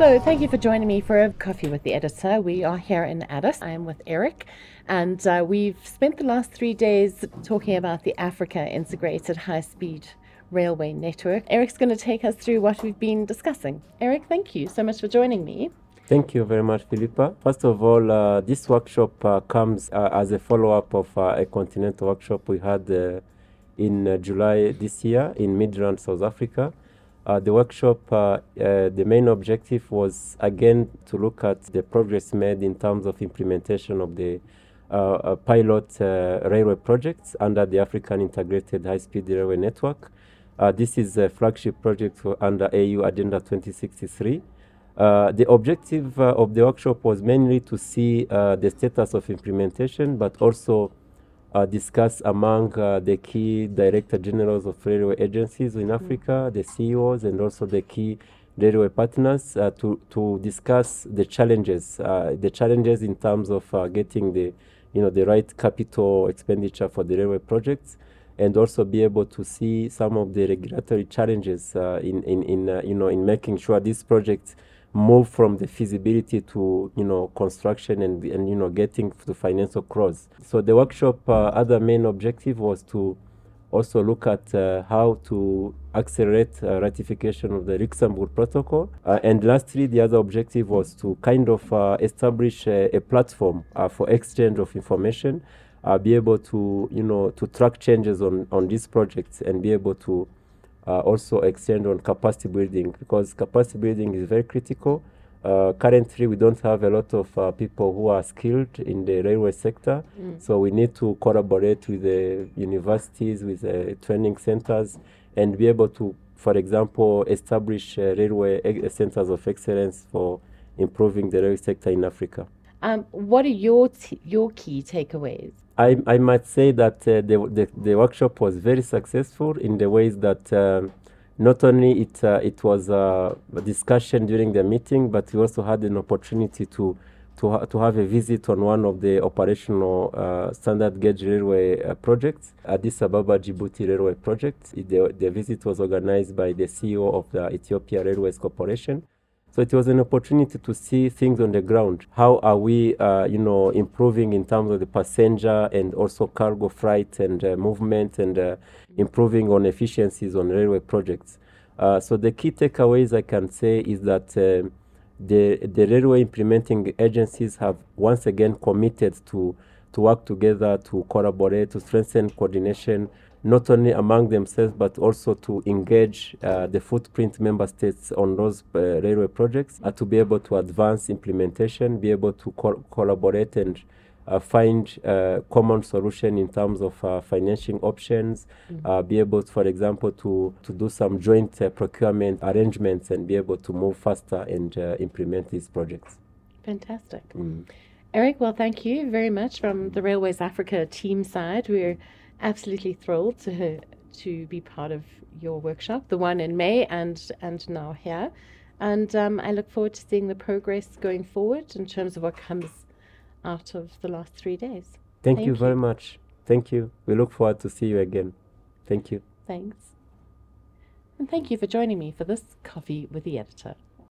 So, thank you for joining me for a coffee with the editor. We are here in Addis. I am with Eric, and uh, we've spent the last three days talking about the Africa Integrated High Speed Railway Network. Eric's going to take us through what we've been discussing. Eric, thank you so much for joining me. Thank you very much, Philippa. First of all, uh, this workshop uh, comes uh, as a follow up of uh, a continental workshop we had uh, in July this year in Midrand, South Africa. Uh, the workshop, uh, uh, the main objective was again to look at the progress made in terms of implementation of the pilot railway projects under the African Integrated High Speed Railway Network. this is a flagship project under AU Agenda 2063. Uh, the objective uh, of the workshop was mainly to see uh, the status of implementation, but also uh, discuss among uh, the key director generals of railway agencies in Africa, the CEOs, and also the key railway partners to, to discuss the challenges, the challenges in terms of getting the, you know, the right capital expenditure for the railway projects and also be able to see some of the regulatory challenges uh, in, in, in uh, you know, in making sure these projects move from the feasibility to you know construction and and you know getting to financial close. So the workshop uh, other main objective was to also look at uh, how to accelerate uh, ratification of the Luxembourg Protocol. Uh, and lastly, the other objective was to kind of uh, establish a, a platform uh, for exchange of information, be able to, you know, to track changes on, on these projects and be able to uh, also extend on capacity building because capacity building is very critical. Uh, currently, we don't have a lot of uh, people who are skilled in the railway sector, mm. so we need to collaborate with the universities, with the training centers, and be able to, for example, establish uh, railway centers of excellence for improving the railway sector in Africa. Um, what are your t- your key takeaways? I, I might say that uh, the, the, the, workshop was very successful in the ways that um, not only it, uh, it was a discussion during the meeting, but we also had an opportunity to, to, ha- to have a visit on one of the operational uh, standard gauge railway uh, projects, Addis Ababa Djibouti Railway Project. The, the visit was organized by the CEO of the Ethiopia Railways Corporation. So it was an opportunity to see things on the ground. How are we, uh, you know, improving in terms of the passenger and also cargo freight and uh, movement and uh, improving on efficiencies on railway projects. Uh, so the key takeaways I can say is that uh, the the railway implementing agencies have once again committed to to work together, to collaborate, to strengthen coordination not only among themselves but also to engage uh, the footprint member states on those uh, railway projects uh, to be able to advance implementation, be able to co- collaborate and uh, find uh, common solution in terms of uh, financing options, mm-hmm. be able, to, for example, to, to do some joint procurement arrangements and be able to move faster and implement these projects. Fantastic. Mm. Eric, well, thank you very much from the Railways Africa team side. We're absolutely thrilled to to be part of your workshop, the one in May and and now here. And um, I look forward to seeing the progress going forward in terms of what comes out of the last three days. Thank, Thank you, you very much. Thank you. We look forward to see you again. Thank you. Thanks. And thank you for joining me for this coffee with the editor.